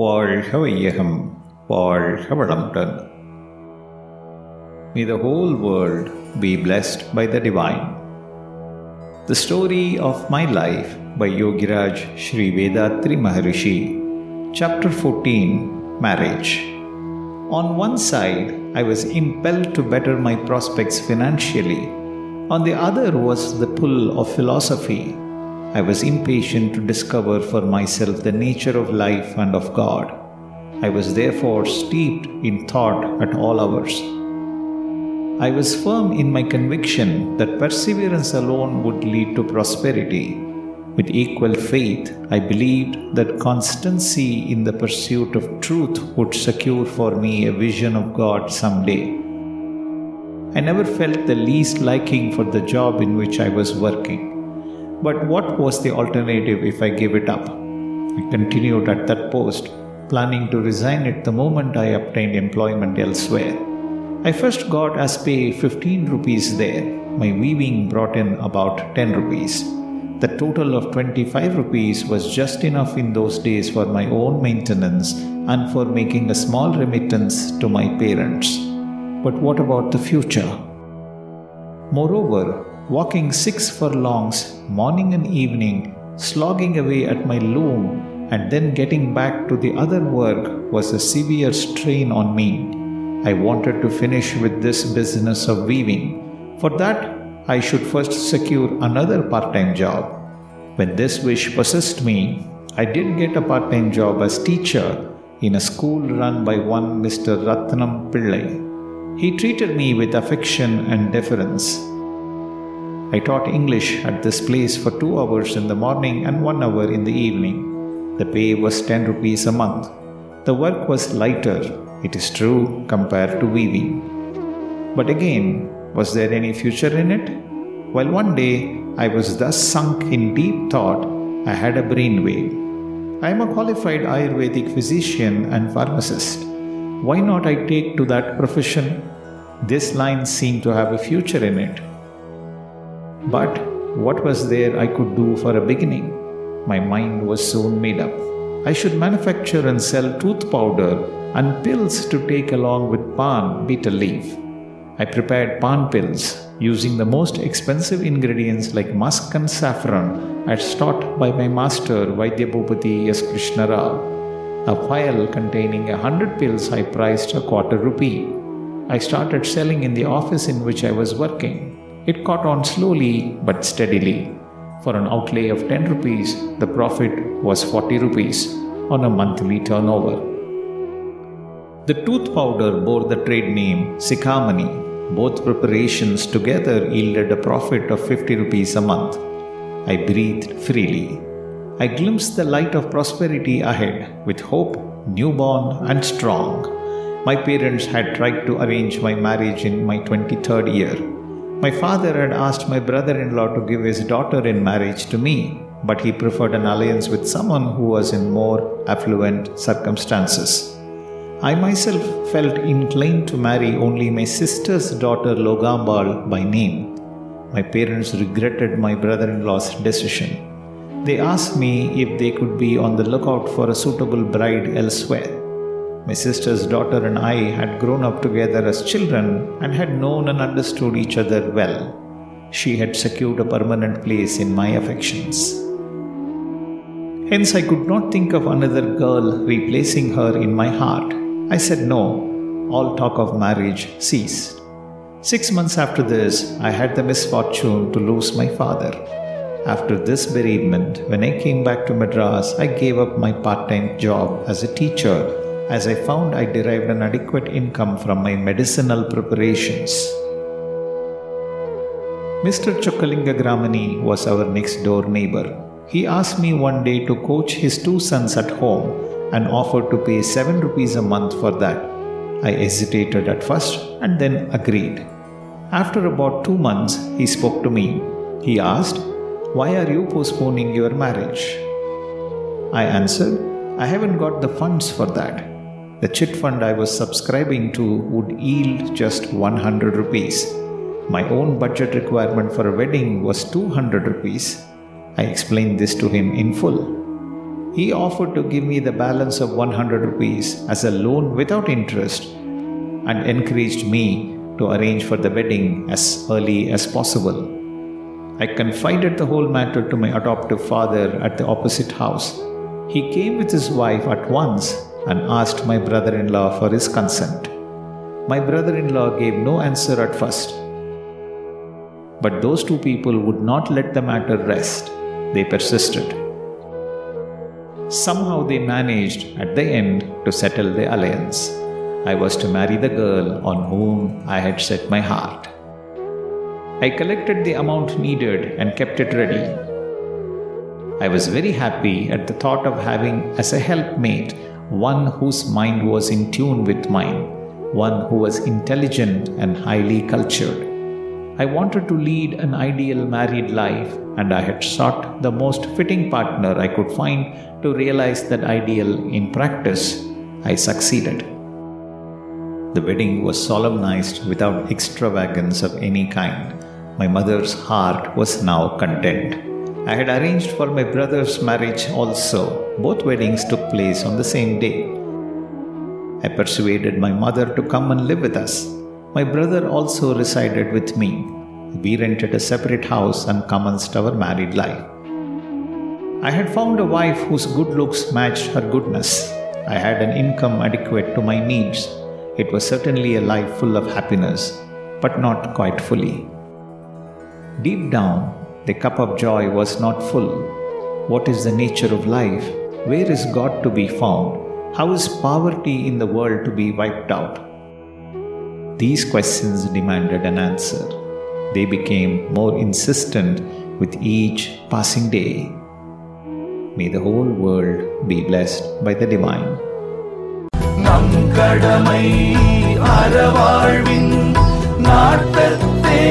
வாழ்க வையகம் வாழ்க வளமுடன் May the whole world be blessed by the divine. The story of my life by Yogiraj Sri Vethathiri Maharishi, Chapter 14 Marriage. On one side, I was impelled to better my prospects financially. On the other was the pull of philosophy I was impatient to discover for myself the nature of life and of God. I was therefore steeped in thought at all hours. I was firm in my conviction that perseverance alone would lead to prosperity. With equal faith, I believed that constancy in the pursuit of truth would secure for me a vision of God someday. I never felt the least liking for the job in which I was working. But what was the alternative if I gave it up? I continued at that post, planning to resign it the moment I obtained employment elsewhere. I first got as pay 15 rupees there. My weaving brought in about 10 rupees. The total of 25 rupees was just enough in those days for my own maintenance and for making a small remittance to my parents. But what about the future? Moreover, walking six furlongs, morning and evening, slogging away at my loom, and then getting back to the other work was a severe strain on me. I wanted to finish with this business of weaving. For that, I should first secure another part time job. When this wish possessed me, I did get a part time job as teacher in a school run by one Mr. Ratnam Pillai. He treated me with affection and deference. I taught English at this place for two hours in the morning and one hour in the evening. The pay was 10 rupees a month. The work was lighter, it is true, compared to weaving. But again, was there any future in it? Well, one day I was thus sunk in deep thought, I had a brainwave. I am a qualified Ayurvedic physician and pharmacist. Why not I take to that profession? This line seemed to have a future in it. But what was there I could do for a beginning? My mind was soon made up. I should manufacture and sell tooth powder and pills to take along with pan betel leaf. I prepared pan pills using the most expensive ingredients like musk and saffron as taught by my master Vaidya Bhupati S. Krishna Rao. A vial containing a hundred pills I priced a quarter rupee. I started selling in the office in which I was working. It caught on slowly but steadily. For an outlay of 10 rupees, the profit was 40 rupees on a monthly turnover. The tooth powder bore the trade name Sikhamani. Both preparations together yielded a profit of 50 rupees a month. I breathed freely. I glimpsed the light of prosperity ahead with hope, newborn and strong. My parents had tried to arrange my marriage in my 23rd year. My father had asked my brother in law to give his daughter in marriage to me, but he preferred an alliance with someone who was in more affluent circumstances. I myself felt inclined to marry only my sister's daughter Logambal by name. My parents regretted my brother in law's decision. They asked me if they could be on the lookout for a suitable bride elsewhere. My sister's daughter and I had grown up together as children and had known and understood each other well. She had secured a permanent place in my affections. Hence, I could not think of another girl replacing her in my heart. I said no. All talk of marriage ceased. Six months after this, I had the misfortune to lose my father. After this bereavement, when I came back to Madras, I gave up my part time job as a teacher as I found I derived an adequate income from my medicinal preparations. Mr. Chokalinga Gramani was our next door neighbor. He asked me one day to coach his two sons at home and offered to pay 7 rupees a month for that. I hesitated at first and then agreed. After about two months, he spoke to me. He asked, Why are you postponing your marriage? I answered, I haven't got the funds for that. The chit fund I was subscribing to would yield just 100 rupees. My own budget requirement for a wedding was 200 rupees. I explained this to him in full. He offered to give me the balance of 100 rupees as a loan without interest and encouraged me to arrange for the wedding as early as possible. I confided the whole matter to my adoptive father at the opposite house. He came with his wife at once and asked my brother in law for his consent. My brother in law gave no answer at first. But those two people would not let the matter rest. They persisted. Somehow they managed at the end to settle the alliance. I was to marry the girl on whom I had set my heart. I collected the amount needed and kept it ready. I was very happy at the thought of having as a helpmate one whose mind was in tune with mine, one who was intelligent and highly cultured. I wanted to lead an ideal married life, and I had sought the most fitting partner I could find to realize that ideal in practice. I succeeded. The wedding was solemnized without extravagance of any kind. My mother's heart was now content. I had arranged for my brother's marriage also. Both weddings took place on the same day. I persuaded my mother to come and live with us. My brother also resided with me. We rented a separate house and commenced our married life. I had found a wife whose good looks matched her goodness. I had an income adequate to my needs it was certainly a life full of happiness, but not quite fully. Deep down, the cup of joy was not full. What is the nature of life? Where is God to be found? How is poverty in the world to be wiped out? These questions demanded an answer. They became more insistent with each passing day. May the whole world be blessed by the divine. நம் கடமை அறவாழ்வின் நாட்டத்தை